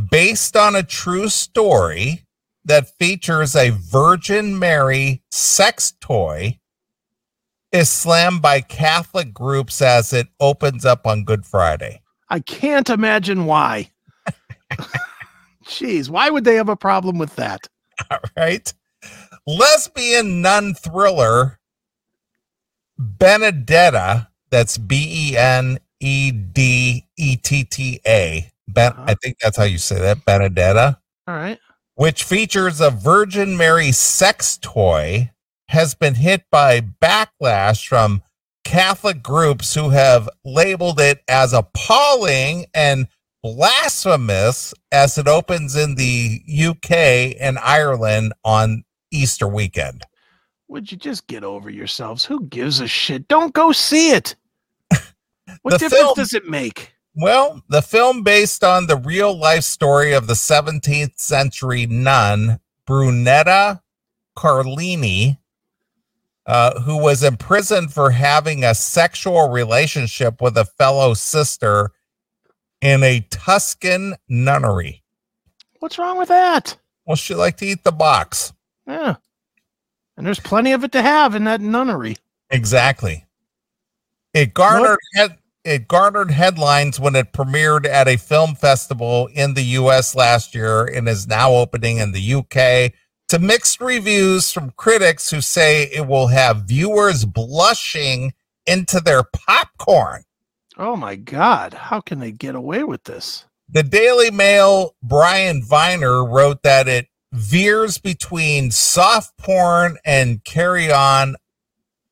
based on a true story that features a Virgin Mary sex toy is slammed by Catholic groups as it opens up on Good Friday. I can't imagine why. Jeez, why would they have a problem with that? All right. Lesbian nun thriller Benedetta, that's B E N E D E T T A, Ben, uh-huh. I think that's how you say that, Benedetta. All right. Which features a Virgin Mary sex toy, has been hit by backlash from Catholic groups who have labeled it as appalling and blasphemous as it opens in the UK and Ireland on Easter weekend. Would you just get over yourselves? Who gives a shit? Don't go see it. What difference film, does it make? Well, the film based on the real life story of the 17th century nun Brunetta Carlini, uh, who was imprisoned for having a sexual relationship with a fellow sister in a Tuscan nunnery. What's wrong with that? Well, she liked to eat the box. Yeah. And there's plenty of it to have in that nunnery. Exactly. It garnered head, it garnered headlines when it premiered at a film festival in the US last year and is now opening in the UK to mixed reviews from critics who say it will have viewers blushing into their popcorn. Oh my god, how can they get away with this? The Daily Mail Brian Viner wrote that it veers between soft porn and carry on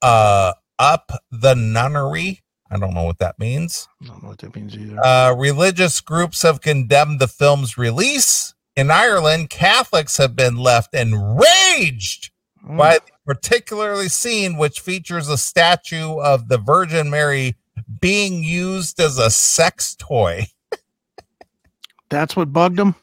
uh up the nunnery. I don't know what that means. I don't know what that means either. Uh, religious groups have condemned the film's release. In Ireland, Catholics have been left enraged mm. by the particularly scene which features a statue of the Virgin Mary being used as a sex toy. That's what bugged them.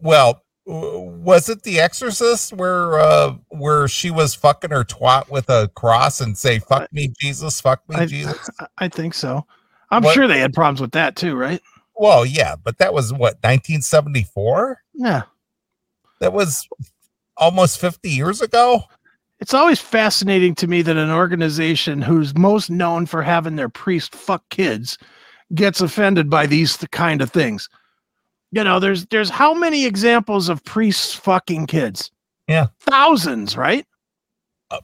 Well, was it The Exorcist where uh where she was fucking her twat with a cross and say "fuck me, Jesus, fuck me, I, Jesus"? I think so. I'm what? sure they had problems with that too, right? Well, yeah, but that was what 1974. Yeah, that was almost 50 years ago. It's always fascinating to me that an organization who's most known for having their priest fuck kids gets offended by these kind of things you know there's there's how many examples of priests fucking kids? Yeah. Thousands right? Uh,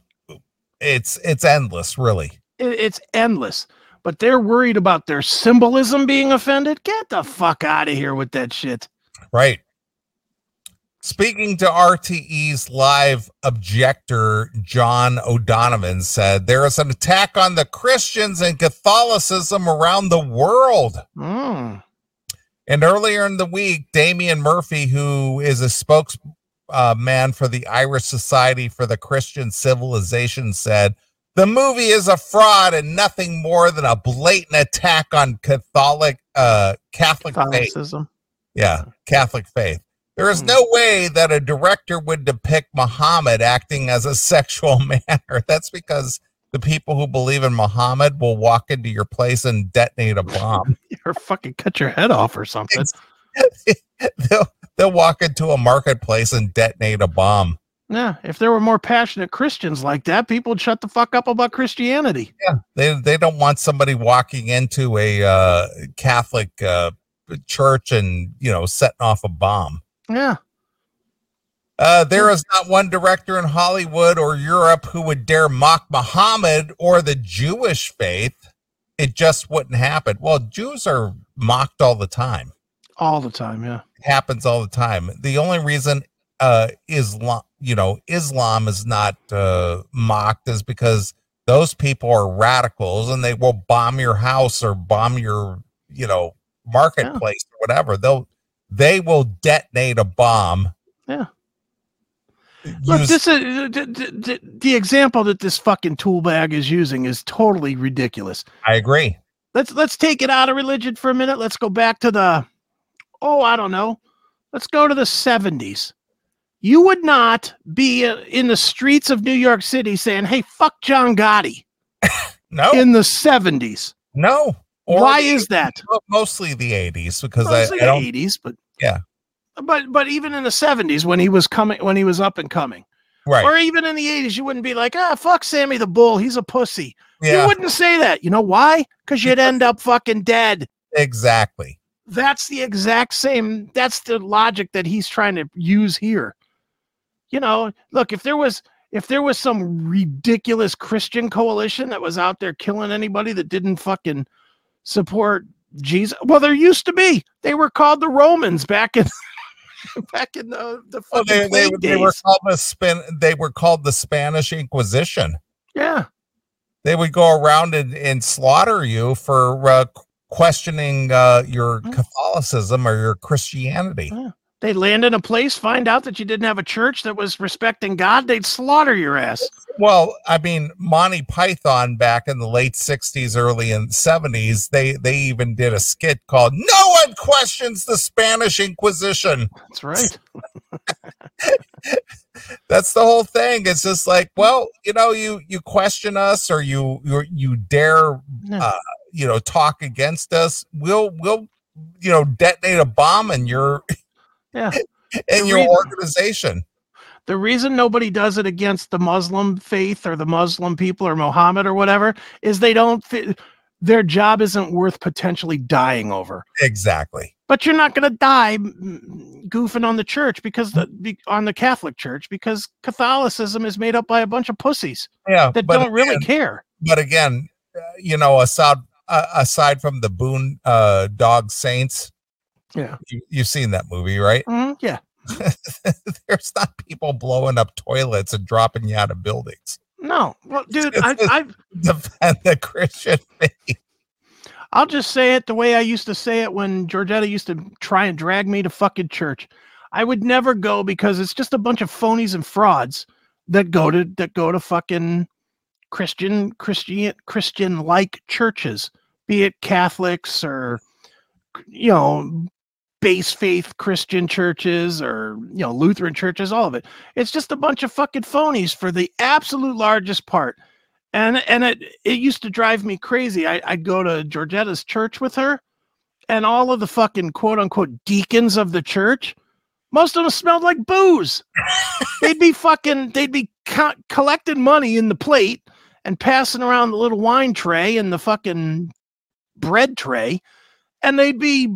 it's it's endless really. It, it's endless. But they're worried about their symbolism being offended? Get the fuck out of here with that shit. Right. Speaking to RTE's live objector, John O'Donovan said, There is an attack on the Christians and Catholicism around the world. Mm. And earlier in the week, Damian Murphy, who is a spokesman uh, for the Irish Society for the Christian Civilization, said, the movie is a fraud and nothing more than a blatant attack on Catholic uh, Catholic Catholicism. faith. Yeah, Catholic faith. There is hmm. no way that a director would depict Muhammad acting as a sexual manner. That's because the people who believe in Muhammad will walk into your place and detonate a bomb. or fucking cut your head off or something. they'll, they'll walk into a marketplace and detonate a bomb. Yeah, if there were more passionate Christians like that, people would shut the fuck up about Christianity. Yeah, they they don't want somebody walking into a uh, Catholic uh, church and you know setting off a bomb. Yeah. Uh, there is not one director in Hollywood or Europe who would dare mock Muhammad or the Jewish faith. It just wouldn't happen. Well, Jews are mocked all the time. All the time, yeah. It happens all the time. The only reason uh Islam, you know, Islam is not uh mocked is because those people are radicals and they will bomb your house or bomb your, you know, marketplace yeah. or whatever. They'll they will detonate a bomb. Yeah. Look, this is the, the, the, example that this fucking tool bag is using is totally ridiculous. I agree. Let's let's take it out of religion for a minute. Let's go back to the oh, I don't know. Let's go to the 70s. You would not be uh, in the streets of New York City saying, "Hey, fuck John Gotti." no. In the 70s. No. Or Why is that? Mostly the 80s because mostly I, I the 80s, but yeah but but even in the 70s when he was coming when he was up and coming. Right. Or even in the 80s you wouldn't be like ah fuck sammy the bull. He's a pussy. Yeah. you wouldn't say that. You know why? Because you'd end up fucking dead. Exactly. That's the exact same that's the logic that he's trying to use here. You know look if there was if there was some ridiculous christian coalition that was out there killing anybody that didn't fucking support jesus well there used to be. They were called the romans back in back in the the well, they, they, they, were called the spin they were called the Spanish Inquisition. Yeah. They would go around and, and slaughter you for uh, questioning uh, your mm. Catholicism or your Christianity. Yeah. They land in a place, find out that you didn't have a church that was respecting God, they'd slaughter your ass. Well, I mean, Monty Python back in the late 60s, early in 70s, they they even did a skit called No One Questions the Spanish Inquisition. That's right. That's the whole thing. It's just like, well, you know, you you question us or you you you dare uh, you know talk against us, we'll we'll you know detonate a bomb in your yeah. In your reason, organization. The reason nobody does it against the Muslim faith or the Muslim people or Mohammed or whatever is they don't fit, their job isn't worth potentially dying over. Exactly. But you're not going to die goofing on the church because the on the Catholic Church because Catholicism is made up by a bunch of pussies. Yeah, that don't again, really care. But again, uh, you know, aside uh, aside from the Boon uh, Dog Saints, yeah. You, have seen that movie, right? Mm-hmm. Yeah. There's not people blowing up toilets and dropping you out of buildings. No. Well, dude, I, I defend the Christian faith. I'll just say it the way I used to say it when Georgetta used to try and drag me to fucking church. I would never go because it's just a bunch of phonies and frauds that go to that go to fucking Christian Christian Christian like churches, be it Catholics or you know base faith Christian churches or you know Lutheran churches, all of it. It's just a bunch of fucking phonies for the absolute largest part. And and it it used to drive me crazy. I, I'd go to Georgetta's church with her, and all of the fucking quote unquote deacons of the church, most of them smelled like booze. they'd be fucking, they'd be co- collecting money in the plate and passing around the little wine tray and the fucking bread tray, and they'd be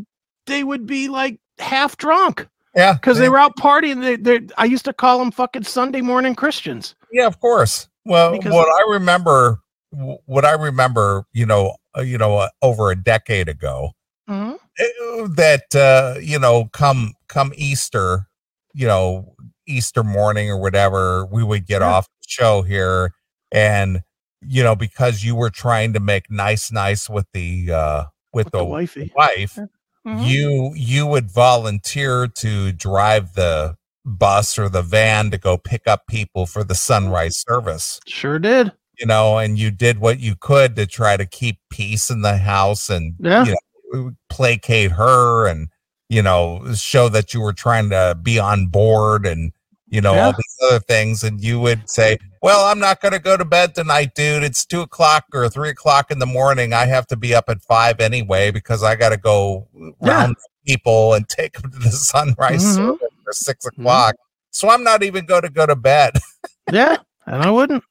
they would be like half drunk. Yeah, because they were out partying. They, they, I used to call them fucking Sunday morning Christians. Yeah, of course. Well, because what I remember, what I remember, you know, uh, you know, uh, over a decade ago, mm-hmm. it, uh, that uh, you know, come come Easter, you know, Easter morning or whatever, we would get yeah. off the show here, and you know, because you were trying to make nice, nice with the uh with, with the, the wifey. wife. Yeah mm-hmm. you you would volunteer to drive the bus or the van to go pick up people for the sunrise service. Sure did. You know, and you did what you could to try to keep peace in the house and yeah. you know, placate her and you know show that you were trying to be on board and you know, yeah. all these other things. And you would say, Well, I'm not going to go to bed tonight, dude. It's two o'clock or three o'clock in the morning. I have to be up at five anyway because I got to go yeah. round people and take them to the sunrise mm-hmm. at 6 mm-hmm. o'clock. Mm-hmm. So I'm not even going to go to bed. yeah, and I wouldn't.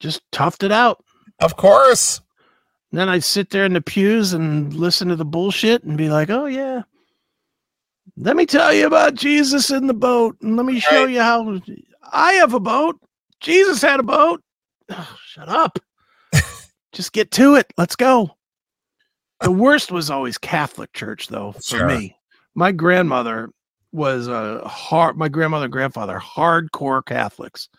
Just toughed it out. Of course. And then I'd sit there in the pews and listen to the bullshit and be like, oh, yeah. Let me tell you about Jesus in the boat. And let me show you how I have a boat. Jesus had a boat. Oh, shut up. Just get to it. Let's go. The worst was always Catholic church, though, for sure. me. My grandmother was a hard, my grandmother and grandfather, hardcore Catholics.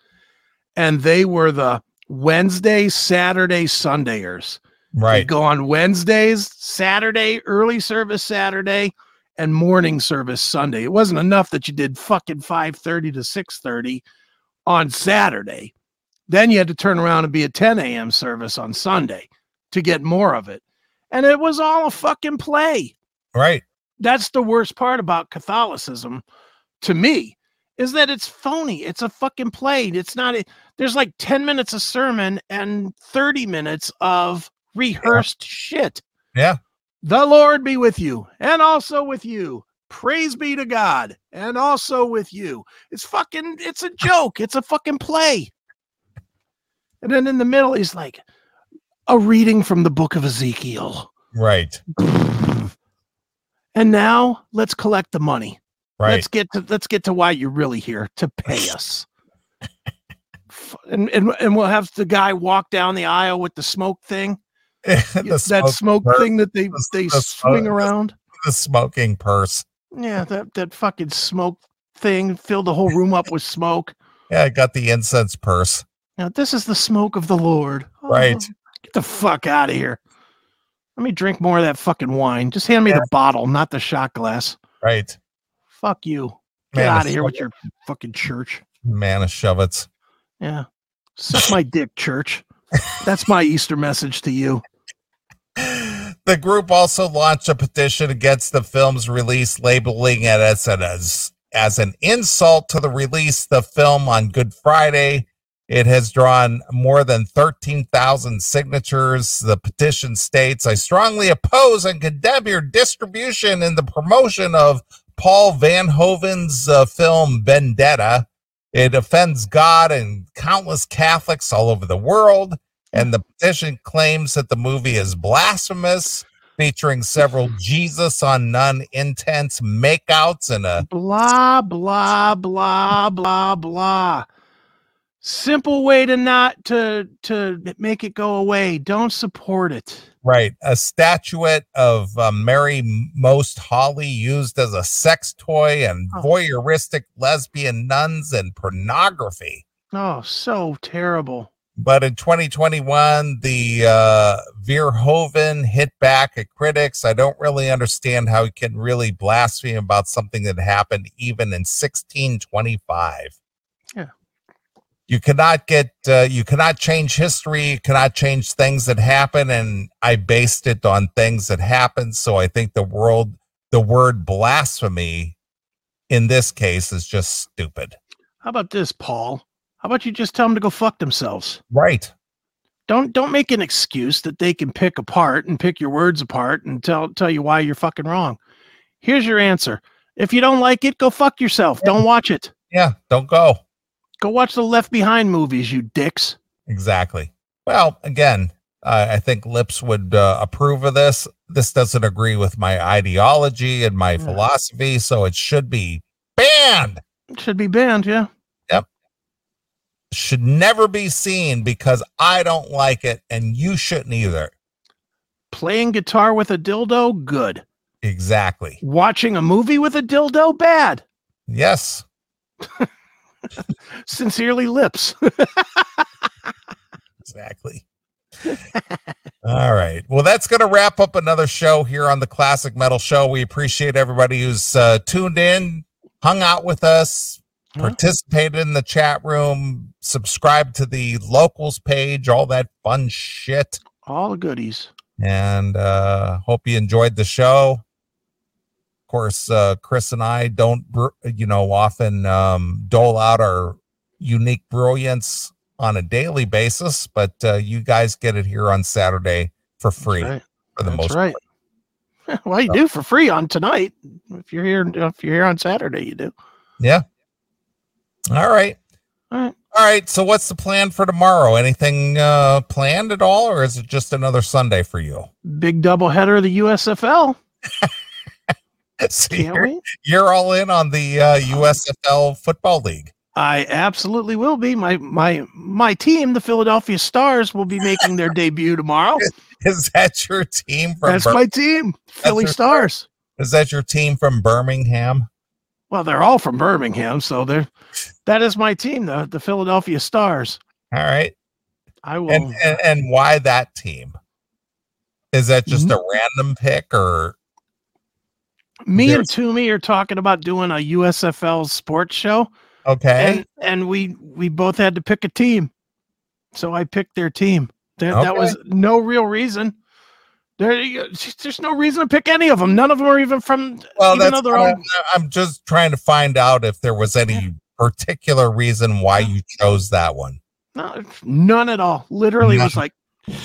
And they were the Wednesday, Saturday, Sundayers. Right. They'd go on Wednesdays, Saturday, early service Saturday, and morning service Sunday. It wasn't enough that you did fucking 5:30 to 6:30 on Saturday. Then you had to turn around and be a 10 a.m. service on Sunday to get more of it. And it was all a fucking play. Right. That's the worst part about Catholicism to me is that it's phony. It's a fucking play. It's not a, there's like 10 minutes of sermon and 30 minutes of rehearsed yeah. shit. Yeah. The Lord be with you and also with you. Praise be to God and also with you. It's fucking, it's a joke. It's a fucking play. And then in the middle, he's like, a reading from the book of Ezekiel. Right. And now let's collect the money. Right. Let's get to let's get to why you're really here to pay us. and, and and we'll have the guy walk down the aisle with the smoke thing. that smoke, smoke thing that they the, they the, swing around. The smoking purse. Yeah, that that fucking smoke thing filled the whole room up with smoke. Yeah, I got the incense purse. Now this is the smoke of the Lord. Oh, right. Get the fuck out of here. Let me drink more of that fucking wine. Just hand me yeah. the bottle, not the shot glass. Right. Fuck you. Get out of here with your fucking church. Man of shovets. Yeah. Suck my dick, church. That's my Easter message to you. The group also launched a petition against the film's release, labeling it as an, as, as an insult to the release the film on Good Friday. It has drawn more than 13,000 signatures. The petition states I strongly oppose and condemn your distribution and the promotion of Paul Verhoeven's uh, film Benedetta. It offends God and countless Catholics all over the world. And the petition claims that the movie is blasphemous, featuring several Jesus on nun intense makeouts and a blah, blah, blah, blah, blah. Simple way to not to to make it go away. Don't support it. Right. A statuette of uh, Mary Most Holly used as a sex toy and oh. voyeuristic lesbian nuns and pornography. Oh, so terrible. But in 2021, the uh, Verhoeven hit back at critics. I don't really understand how he can really blaspheme about something that happened even in 1625 you cannot get uh, you cannot change history you cannot change things that happen and i based it on things that happened. So i think the world the word blasphemy in this case is just stupid. How about this paul how about you just tell them to go fuck themselves right don't don't make an excuse that they can pick apart and pick your words apart and tell tell you why you're fucking wrong here's your answer if you don't like it go fuck yourself yeah. don't watch it yeah don't go Go watch the Left Behind movies, you dicks. Exactly. Well, again, uh, I think Lips would uh, approve of this. This doesn't agree with my ideology and my yeah. philosophy, so it should be banned. It should be banned, yeah. Should never be seen because I don't like it and you shouldn't either. Playing guitar with a dildo, good. Exactly. Watching a movie with a dildo, bad. Yes. Sincerely, lips. exactly. All right. Well, that's going to wrap up another show here on the Classic Metal Show. We appreciate everybody who's uh, tuned in, hung out with us, participated in the chat room, subscribed to the locals page, all that fun shit. All the goodies. And uh, hope you enjoyed the show Of course, uh, Chris and I don't, you know, often um, dole out our unique brilliance on a daily basis, but uh, you guys get it here on Saturday for free right. for the That's most right. Part. well, you so. do for free on tonight. If you're here, if you're here on Saturday, you do. Yeah. All right. All right. All right. So what's the plan for tomorrow? Anything uh planned at all, or is it just another Sunday for you? Big double header of the USFL. Can't you're, you're all in on the uh, USFL football league. I absolutely will be. My my my team, the Philadelphia Stars, will be making their debut tomorrow. Is that your team from? That's Bir- my team, Philly Stars. is that your team from Birmingham? Well, they're all from Birmingham, so they're that is my team, the the Philadelphia Stars. All right. I will. And, and and why that team? Is that just Mm-hmm. a random pick or me and Toomey are talking about doing a USFL sports show, okay? and and we we both had to pick a team, so I picked their team. That that was no real reason. There, there's no reason to pick any of them. None of them are even from. well, even that's though they're what all- I'm, I'm just trying to find out if there was any particular reason why you chose that one. No, none at all. Literally was like, boom,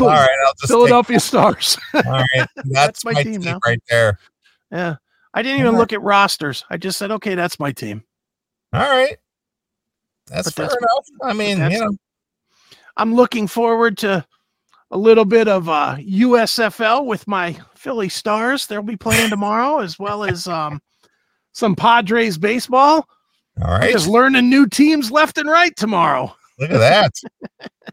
All right, I'll just take, Philadelphia Stars. all right. That's, my my, team team, right there. yeah, I didn't even look at rosters. I just said, okay, that's my team. All right. That's But fair that's- enough. I mean, you know, I'm looking forward to a little bit of uh, USFL with my Philly Stars. They'll be playing tomorrow, as well as um, some Padres baseball. All right. Just learning new teams left and right tomorrow. Look at that.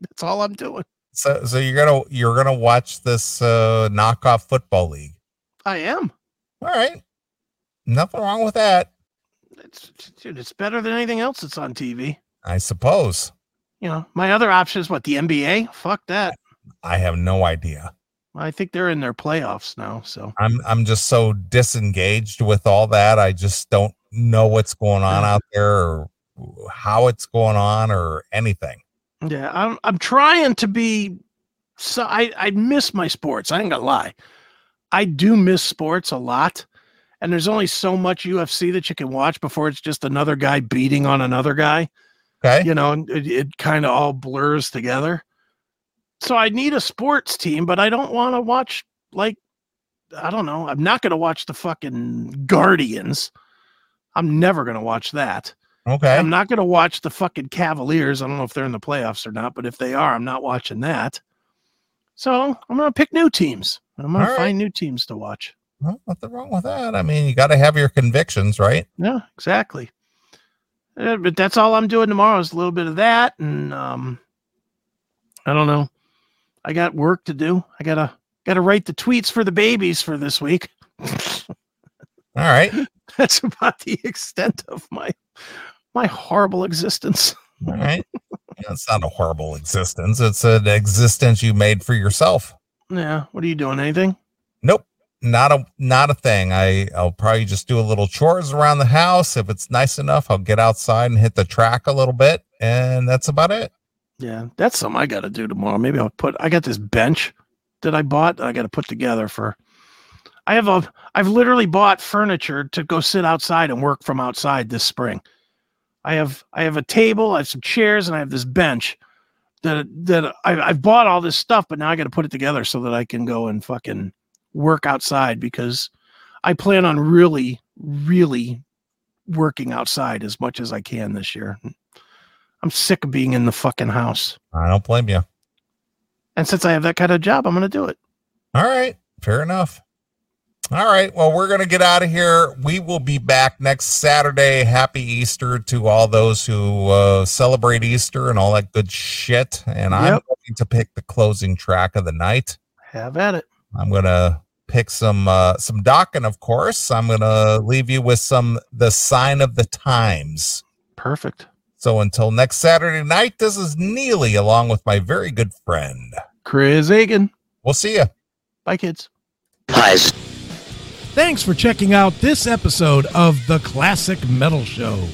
That's all I'm doing. so, so you're gonna you're gonna watch this uh, knockoff football league. I am. All right. Nothing wrong with that, It's, dude, it's better than anything else that's on TV. I suppose. You know, my other option is what the NBA. Fuck that. I have no idea. I think they're in their playoffs now. So I'm I'm just so disengaged with all that. I just don't know what's going on out there or how it's going on or anything. yeah, I'm I'm trying to be. So I I miss my sports. I ain't gonna lie. I do miss sports a lot, and there's only so much UFC that you can watch before it's just another guy beating on another guy. Okay. you know, and it, it kind of all blurs together. So I need a sports team, but I don't want to watch like I don't know. I'm not going to watch the fucking Guardians. I'm never going to watch that. Okay. I'm not going to watch the fucking Cavaliers. I don't know if they're in the playoffs or not, but if they are, I'm not watching that. So I'm going to pick new teams. I'm going to right. find new teams to watch. Well, nothing wrong with that. I mean, you got to have your convictions, right? Yeah, exactly. Uh, but that's all I'm doing tomorrow is a little bit of that, and um, I don't know. I got work to do. I gotta gotta write the tweets for the babies for this week. All right. that's about the extent of my my horrible existence. All right. Yeah, it's not a horrible existence. It's an existence you made for yourself. Yeah. What are you doing? Anything? Nope. Not a not a thing. I I'll probably just do a little chores around the house. If it's nice enough, I'll get outside and hit the track a little bit, and that's about it. Yeah, that's something I got to do tomorrow. Maybe I'll put. I got this bench that I bought. That I got to put together for. I have a. I've literally bought furniture to go sit outside and work from outside this spring. I have. I have a table. I have some chairs, and I have this bench. That that I, I've bought all this stuff, but now I got to put it together so that I can go and fucking work outside because I plan on really, really working outside as much as I can this year. I'm sick of being in the fucking house. I don't blame you. And since I have that kind of job, I'm going to do it. All right. Fair enough. All right. Well, we're going to get out of here. We will be back next Saturday. Happy Easter to all those who uh, celebrate Easter and all that good shit. And I'm going to pick the closing track of the night. Have at it. I'm going to pick some uh, some Dokken, of course. I'm going to leave you with some The Sign of the Times. Perfect. So until next Saturday night, this is Neeley along with my very good friend. Chris Akin. We'll see you. Bye, kids. Pies. Thanks for checking out this episode of The Classic Metal Show.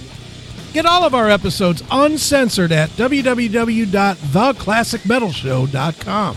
Get all of our episodes uncensored at www.theclassicmetalshow.com.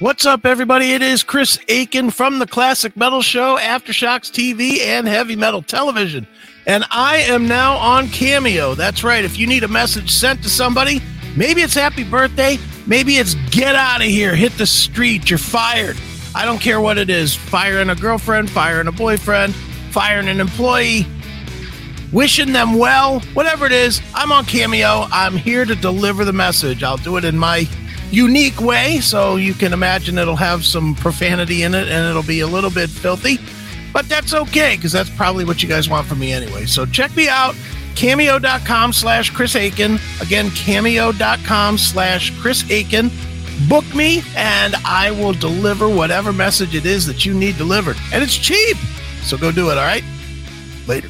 What's up, everybody? It is Chris Akin from the Classic Metal Show, Aftershocks TV, and Heavy Metal Television. And I am now on Cameo. That's right. If you need a message sent to somebody, maybe it's happy birthday, maybe it's get out of here, hit the street, you're fired. I don't care what it is firing a girlfriend, firing a boyfriend, firing an employee, wishing them well, whatever it is. I'm on Cameo. I'm here to deliver the message. I'll do it in my unique way. So you can imagine it'll have some profanity in it and it'll be a little bit filthy. But that's okay because that's probably what you guys want from me anyway. So check me out. Cameo.com slash Chris Akin. Again, cameo.com slash Chris Akin. Book me and I will deliver whatever message it is that you need delivered. And it's cheap. So go do it, all right? Later.